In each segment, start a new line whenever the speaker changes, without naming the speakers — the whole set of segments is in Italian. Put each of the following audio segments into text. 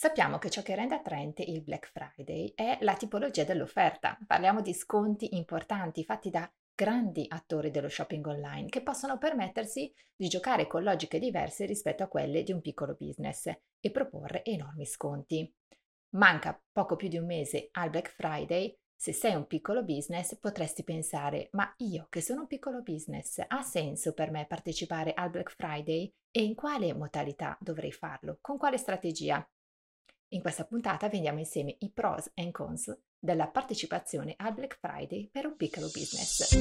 Sappiamo che ciò che rende attraente il Black Friday è la tipologia dell'offerta. Parliamo di sconti importanti fatti da grandi attori dello shopping online che possono permettersi di giocare con logiche diverse rispetto a quelle di un piccolo business e proporre enormi sconti. Manca poco più di un mese al Black Friday. Se sei un piccolo business potresti pensare, ma io che sono un piccolo business, ha senso per me partecipare al Black Friday? E in quale modalità dovrei farlo? Con quale strategia? In questa puntata vediamo insieme i pros e cons della partecipazione al Black Friday per un piccolo business.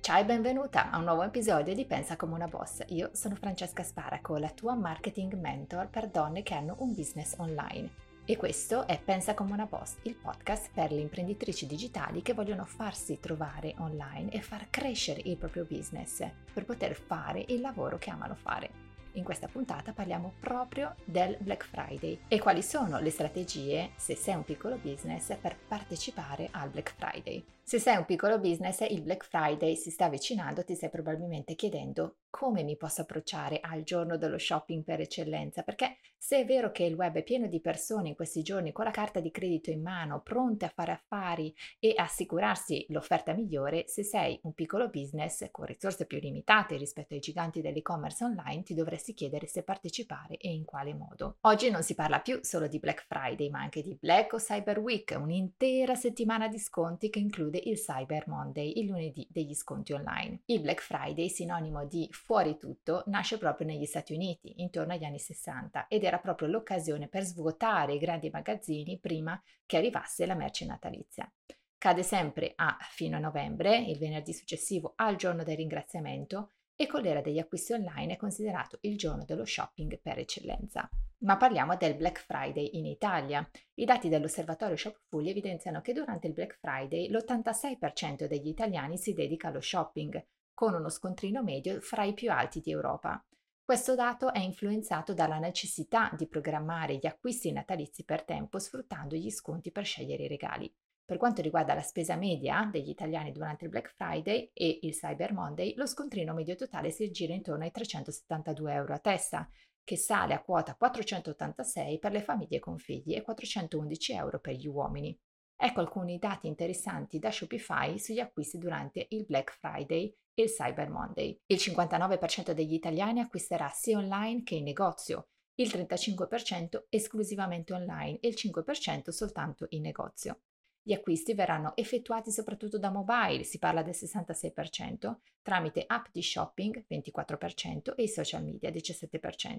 Ciao e benvenuta a un nuovo episodio di Pensa come una boss. Io sono Francesca Sparaco, la tua marketing mentor per donne che hanno un business online. E questo è Pensa come una boss, il podcast per le imprenditrici digitali che vogliono farsi trovare online e far crescere il proprio business per poter fare il lavoro che amano fare. In questa puntata parliamo proprio del Black Friday e quali sono le strategie, se sei un piccolo business, per partecipare al Black Friday. Se sei un piccolo business, il Black Friday si sta avvicinando, ti stai probabilmente chiedendo come mi posso approcciare al giorno dello shopping per eccellenza, perché se è vero che il web è pieno di persone in questi giorni con la carta di credito in mano, pronte a fare affari e assicurarsi l'offerta migliore, se sei un piccolo business con risorse più limitate rispetto ai giganti dell'e-commerce online, ti dovresti chiedere se partecipare e in quale modo. Oggi non si parla più solo di Black Friday, ma anche di Black o Cyber Week, un'intera settimana di sconti che include il Cyber Monday, il lunedì degli sconti online. Il Black Friday, sinonimo di fuori tutto nasce proprio negli Stati Uniti, intorno agli anni 60, ed era proprio l'occasione per svuotare i grandi magazzini prima che arrivasse la merce natalizia. Cade sempre a fino a novembre, il venerdì successivo al giorno del ringraziamento, e con l'era degli acquisti online è considerato il giorno dello shopping per eccellenza. Ma parliamo del Black Friday in Italia. I dati dell'osservatorio Shopfully evidenziano che durante il Black Friday l'86% degli italiani si dedica allo shopping, con uno scontrino medio fra i più alti di Europa. Questo dato è influenzato dalla necessità di programmare gli acquisti natalizi per tempo sfruttando gli sconti per scegliere i regali. Per quanto riguarda la spesa media degli italiani durante il Black Friday e il Cyber Monday, lo scontrino medio totale si aggira intorno ai 372 euro a testa, che sale a quota 486 per le famiglie con figli e 411 euro per gli uomini. Ecco alcuni dati interessanti da Shopify sugli acquisti durante il Black Friday e il Cyber Monday. Il 59% degli italiani acquisterà sia online che in negozio, il 35% esclusivamente online e il 5% soltanto in negozio. Gli acquisti verranno effettuati soprattutto da mobile, si parla del 66%, tramite app di shopping 24% e i social media 17%.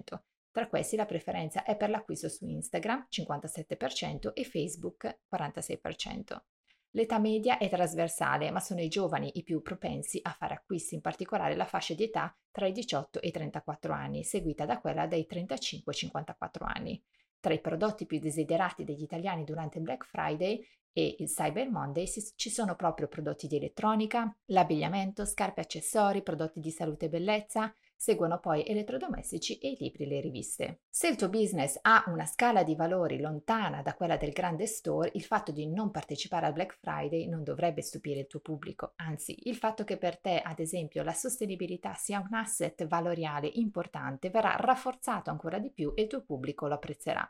Tra questi la preferenza è per l'acquisto su Instagram 57% e Facebook 46%. L'età media è trasversale, ma sono i giovani i più propensi a fare acquisti, in particolare la fascia di età tra i 18 e i 34 anni, seguita da quella dai 35 e 54 anni. Tra i prodotti più desiderati degli italiani durante il Black Friday e il Cyber Monday ci sono proprio prodotti di elettronica, l'abbigliamento, scarpe e accessori, prodotti di salute e bellezza, Seguono poi elettrodomestici e i libri e le riviste. Se il tuo business ha una scala di valori lontana da quella del grande store, il fatto di non partecipare al Black Friday non dovrebbe stupire il tuo pubblico, anzi il fatto che per te, ad esempio, la sostenibilità sia un asset valoriale importante verrà rafforzato ancora di più e il tuo pubblico lo apprezzerà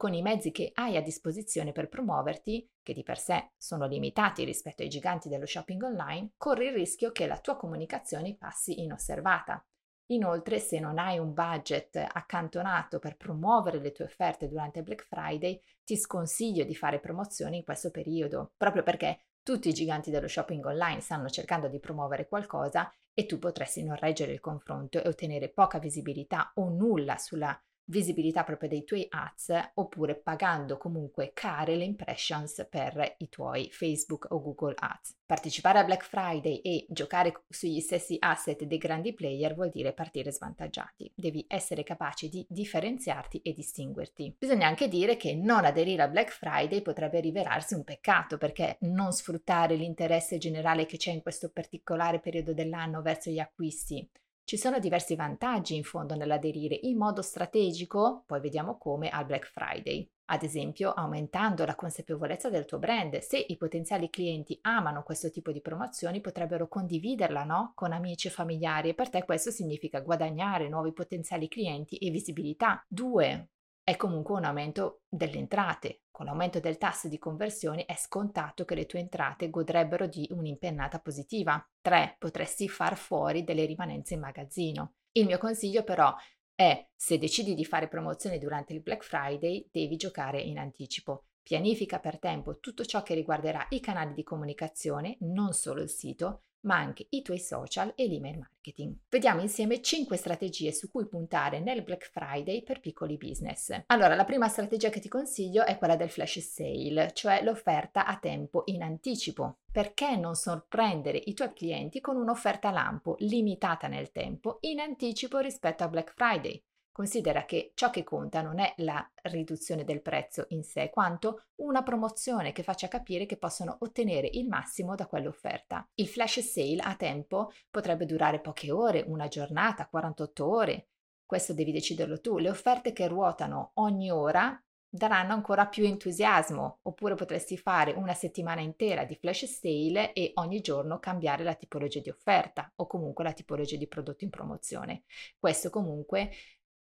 con i mezzi che hai a disposizione per promuoverti, che di per sé sono limitati rispetto ai giganti dello shopping online, corri il rischio che la tua comunicazione passi inosservata. Inoltre, se non hai un budget accantonato per promuovere le tue offerte durante Black Friday, ti sconsiglio di fare promozioni in questo periodo, proprio perché tutti i giganti dello shopping online stanno cercando di promuovere qualcosa e tu potresti non reggere il confronto e ottenere poca visibilità o nulla sulla visibilità proprio dei tuoi ads oppure pagando comunque care le impressions per i tuoi Facebook o Google Ads. Partecipare a Black Friday e giocare sugli stessi asset dei grandi player vuol dire partire svantaggiati. Devi essere capace di differenziarti e distinguerti. Bisogna anche dire che non aderire a Black Friday potrebbe rivelarsi un peccato perché non sfruttare l'interesse generale che c'è in questo particolare periodo dell'anno verso gli acquisti ci sono diversi vantaggi in fondo nell'aderire in modo strategico, poi vediamo come, al Black Friday. ad esempio aumentando la consapevolezza del tuo brand. Se i potenziali clienti amano questo tipo di promozioni, potrebbero condividerla no? con amici e familiari e per te questo significa guadagnare nuovi potenziali clienti e visibilità. Due, è comunque un aumento delle entrate. Con l'aumento del tasso di conversioni è scontato che le tue entrate godrebbero di un'impennata positiva. 3. Potresti far fuori delle rimanenze in magazzino. Il mio consiglio però è se decidi di fare promozioni durante il Black Friday devi giocare in anticipo. Pianifica per tempo tutto ciò che riguarderà i canali di comunicazione, non solo il sito, ma anche i tuoi social e l'email marketing. Vediamo insieme 5 strategie su cui puntare nel Black Friday per piccoli business. Allora, la prima strategia che ti consiglio è quella del flash sale, cioè l'offerta a tempo in anticipo. Perché non sorprendere i tuoi clienti con un'offerta lampo limitata nel tempo in anticipo rispetto a Black Friday? Considera che ciò che conta non è la riduzione del prezzo in sé, quanto una promozione che faccia capire che possono ottenere il massimo da quell'offerta. Il flash sale a tempo potrebbe durare poche ore, una giornata, 48 ore. Questo devi deciderlo tu. Le offerte che ruotano ogni ora daranno ancora più entusiasmo, oppure potresti fare una settimana intera di flash sale e ogni giorno cambiare la tipologia di offerta o comunque la tipologia di prodotto in promozione. Questo comunque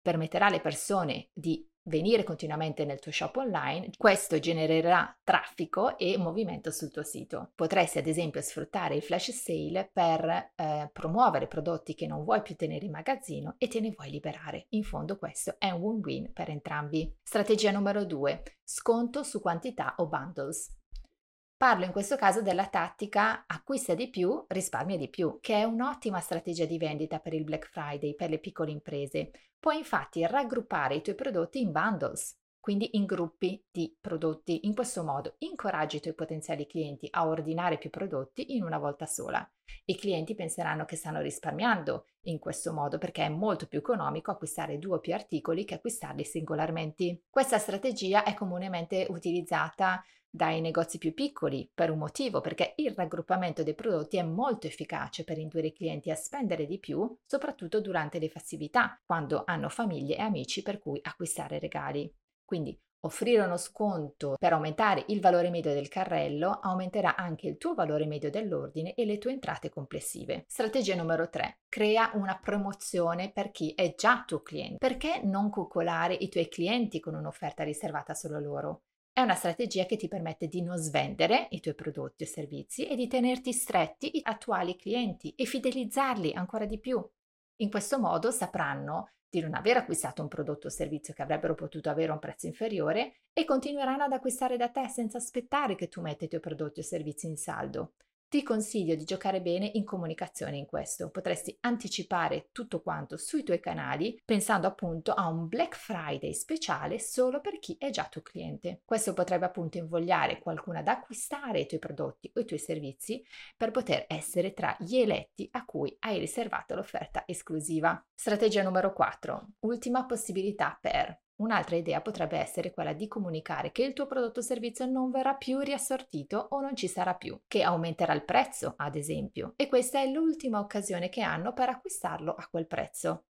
permetterà alle persone di venire continuamente nel tuo shop online, questo genererà traffico e movimento sul tuo sito. Potresti ad esempio sfruttare il flash sale per eh, promuovere prodotti che non vuoi più tenere in magazzino e te ne vuoi liberare. In fondo questo è un win-win per entrambi. Strategia numero 2. Sconto su quantità o bundles. Parlo in questo caso della tattica acquista di più, risparmia di più, che è un'ottima strategia di vendita per il Black Friday per le piccole imprese. Puoi infatti raggruppare i tuoi prodotti in bundles, quindi in gruppi di prodotti. In questo modo incoraggi i tuoi potenziali clienti a ordinare più prodotti in una volta sola. I clienti penseranno che stanno risparmiando in questo modo perché è molto più economico acquistare due o più articoli che acquistarli singolarmente. Questa strategia è comunemente utilizzata dai negozi più piccoli per un motivo, perché il raggruppamento dei prodotti è molto efficace per indurre i clienti a spendere di più, soprattutto durante le festività, quando hanno famiglie e amici per cui acquistare regali. Quindi offrire uno sconto per aumentare il valore medio del carrello aumenterà anche il tuo valore medio dell'ordine e le tue entrate complessive. Strategia numero 3. Crea una promozione per chi è già tuo cliente. Perché non coccolare i tuoi clienti con un'offerta riservata solo a loro? È una strategia che ti permette di non svendere i tuoi prodotti o servizi e di tenerti stretti i attuali clienti e fidelizzarli ancora di più. In questo modo sapranno di non aver acquistato un prodotto o servizio che avrebbero potuto avere un prezzo inferiore e continueranno ad acquistare da te senza aspettare che tu metta i tuoi prodotti o servizi in saldo. Ti consiglio di giocare bene in comunicazione in questo. Potresti anticipare tutto quanto sui tuoi canali pensando appunto a un Black Friday speciale solo per chi è già tuo cliente. Questo potrebbe appunto invogliare qualcuno ad acquistare i tuoi prodotti o i tuoi servizi per poter essere tra gli eletti a cui hai riservato l'offerta esclusiva. Strategia numero 4. Ultima possibilità per Un'altra idea potrebbe essere quella di comunicare che il tuo prodotto o servizio non verrà più riassortito o non ci sarà più, che aumenterà il prezzo, ad esempio, e questa è l'ultima occasione che hanno per acquistarlo a quel prezzo.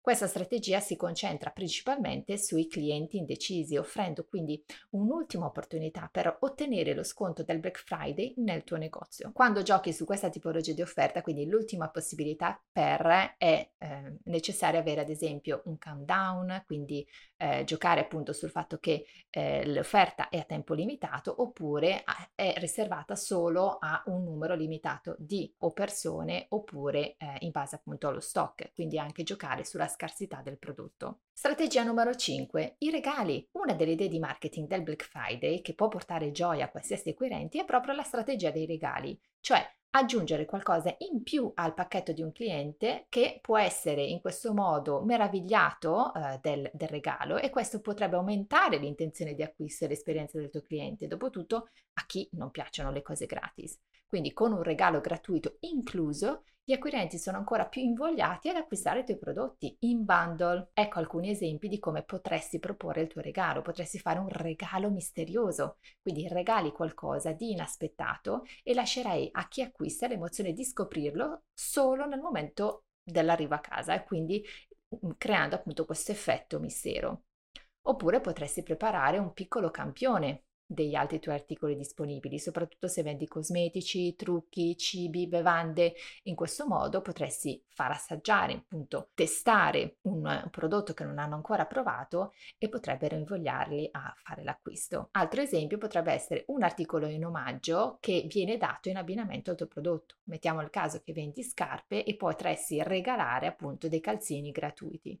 Questa strategia si concentra principalmente sui clienti indecisi, offrendo quindi un'ultima opportunità per ottenere lo sconto del Black Friday nel tuo negozio. Quando giochi su questa tipologia di offerta, quindi l'ultima possibilità per, è eh, necessario avere ad esempio un countdown, quindi eh, giocare appunto sul fatto che eh, l'offerta è a tempo limitato oppure è riservata solo a un numero limitato di o persone oppure eh, in base appunto allo stock, quindi anche giocare sulla scarsità del prodotto. Strategia numero 5. I regali. Una delle idee di marketing del Black Friday che può portare gioia a qualsiasi acquirenti è proprio la strategia dei regali, cioè aggiungere qualcosa in più al pacchetto di un cliente che può essere in questo modo meravigliato eh, del, del, regalo e questo potrebbe aumentare l'intenzione di acquisto e l'esperienza del tuo cliente. Dopotutto a chi non piacciono le cose gratis. Quindi con un regalo gratuito incluso gli acquirenti sono ancora più invogliati ad acquistare i tuoi prodotti in bundle. Ecco alcuni esempi di come potresti proporre il tuo regalo. Potresti fare un regalo misterioso, quindi regali qualcosa di inaspettato e lascerei a chi acquista l'emozione di scoprirlo solo nel momento dell'arrivo a casa e quindi mm, creando appunto questo effetto mistero. Oppure potresti preparare un piccolo campione degli altri tuoi articoli disponibili, soprattutto se vendi cosmetici, trucchi, cibi, bevande. In questo modo potresti far assaggiare, appunto, testare un prodotto che non hanno ancora provato e potrebbero invogliarli a fare l'acquisto. Altro esempio potrebbe essere un articolo in omaggio che viene dato in abbinamento al tuo prodotto. Mettiamo il caso che vendi scarpe e potresti regalare appunto dei calzini gratuiti.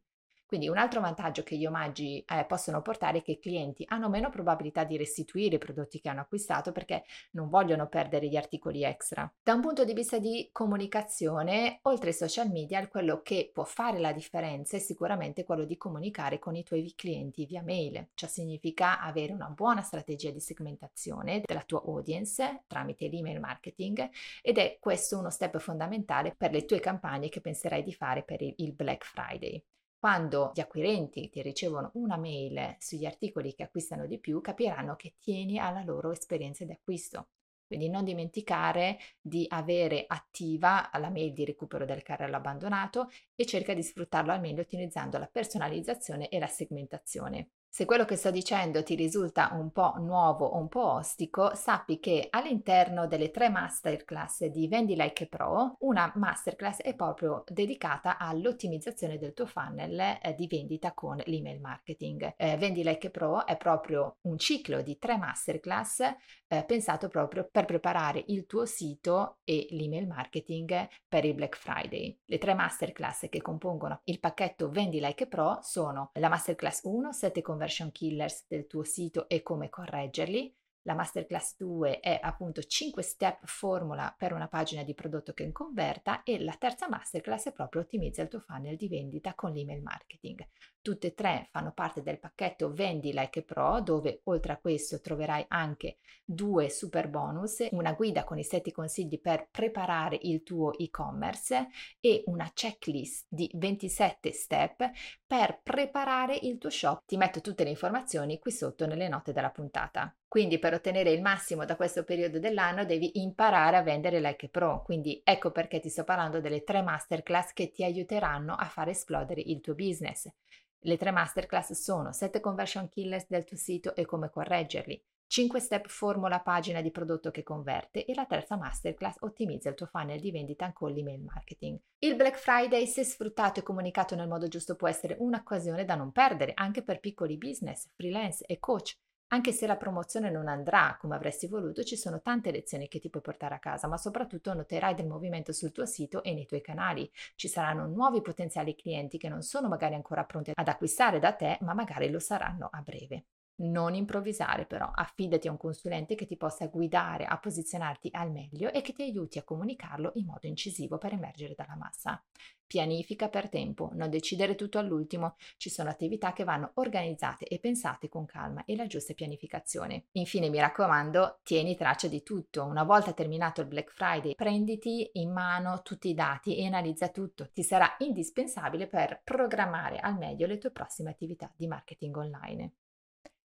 Quindi un altro vantaggio che gli omaggi eh, possono portare è che i clienti hanno meno probabilità di restituire i prodotti che hanno acquistato perché non vogliono perdere gli articoli extra. Da un punto di vista di comunicazione, oltre ai social media, quello che può fare la differenza è sicuramente quello di comunicare con i tuoi clienti via mail, cioè significa avere una buona strategia di segmentazione della tua audience tramite l'email marketing ed è questo uno step fondamentale per le tue campagne che penserai di fare per il Black Friday. Quando gli acquirenti ti ricevono una mail sugli articoli che acquistano di più, capiranno che tieni alla loro esperienza di acquisto. Quindi non dimenticare di avere attiva la mail di recupero del carrello abbandonato e cerca di sfruttarlo al meglio utilizzando la personalizzazione e la segmentazione. Se quello che sto dicendo ti risulta un po' nuovo o un po' ostico, sappi che all'interno delle tre masterclass di Vendi Like Pro, una masterclass è proprio dedicata all'ottimizzazione del tuo funnel eh, di vendita con l'email marketing. Eh, Vendi Like Pro è proprio un ciclo di tre masterclass eh, pensato proprio per preparare il tuo sito e l'email marketing per il Black Friday. Le tre masterclass che compongono il pacchetto Vendi Like Pro sono la masterclass 1, 7 conversion killers del tuo sito e come correggerli, la masterclass 2 è appunto 5 step formula per una pagina di prodotto che converta e la terza masterclass è proprio ottimizza il tuo funnel di vendita con l'email marketing. Tutte e tre fanno parte del pacchetto Vendi Like Pro dove oltre a questo troverai anche due super bonus, una guida con i 7 consigli per preparare il tuo e-commerce e una checklist di 27 step per preparare il tuo shop. Ti metto tutte le informazioni qui sotto nelle note della puntata. Quindi per ottenere il massimo da questo periodo dell'anno devi imparare a vendere Like Pro. Quindi ecco perché ti sto parlando delle tre masterclass che ti aiuteranno a far esplodere il tuo business. Le tre masterclass sono 7 conversion killers del tuo sito e come correggerli, 5 step formula pagina di prodotto che converte e la terza masterclass ottimizza il tuo funnel di vendita con l'email marketing. Il Black Friday, se sfruttato e comunicato nel modo giusto, può essere un'occasione da non perdere anche per piccoli business, freelance e coach anche se la promozione non andrà come avresti voluto, ci sono tante lezioni che ti puoi portare a casa, ma soprattutto noterai del movimento sul tuo sito e nei tuoi canali. Ci saranno nuovi potenziali clienti che non sono magari ancora pronti ad acquistare da te, ma magari lo saranno a breve. Non improvvisare però, affidati a un consulente che ti possa guidare a posizionarti al meglio e che ti aiuti a comunicarlo in modo incisivo per emergere dalla massa. Pianifica per tempo, non decidere tutto all'ultimo, ci sono attività che vanno organizzate e pensate con calma e la giusta pianificazione. Infine mi raccomando, tieni traccia di tutto, una volta terminato il Black Friday prenditi in mano tutti i dati e analizza tutto, ti sarà indispensabile per programmare al meglio le tue prossime attività di marketing online.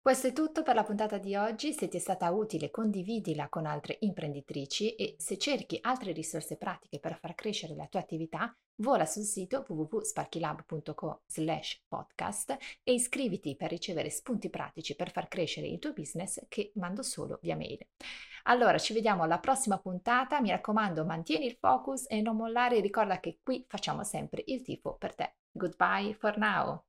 Questo è tutto per la puntata di oggi, se ti è stata utile condividila con altre imprenditrici e se cerchi altre risorse pratiche per far crescere la tua attività, vola sul sito www.sparkylab.co podcast e iscriviti per ricevere spunti pratici per far crescere il tuo business che mando solo via mail. Allora ci vediamo alla prossima puntata, mi raccomando mantieni il focus e non mollare, ricorda che qui facciamo sempre il tifo per te. Goodbye for now!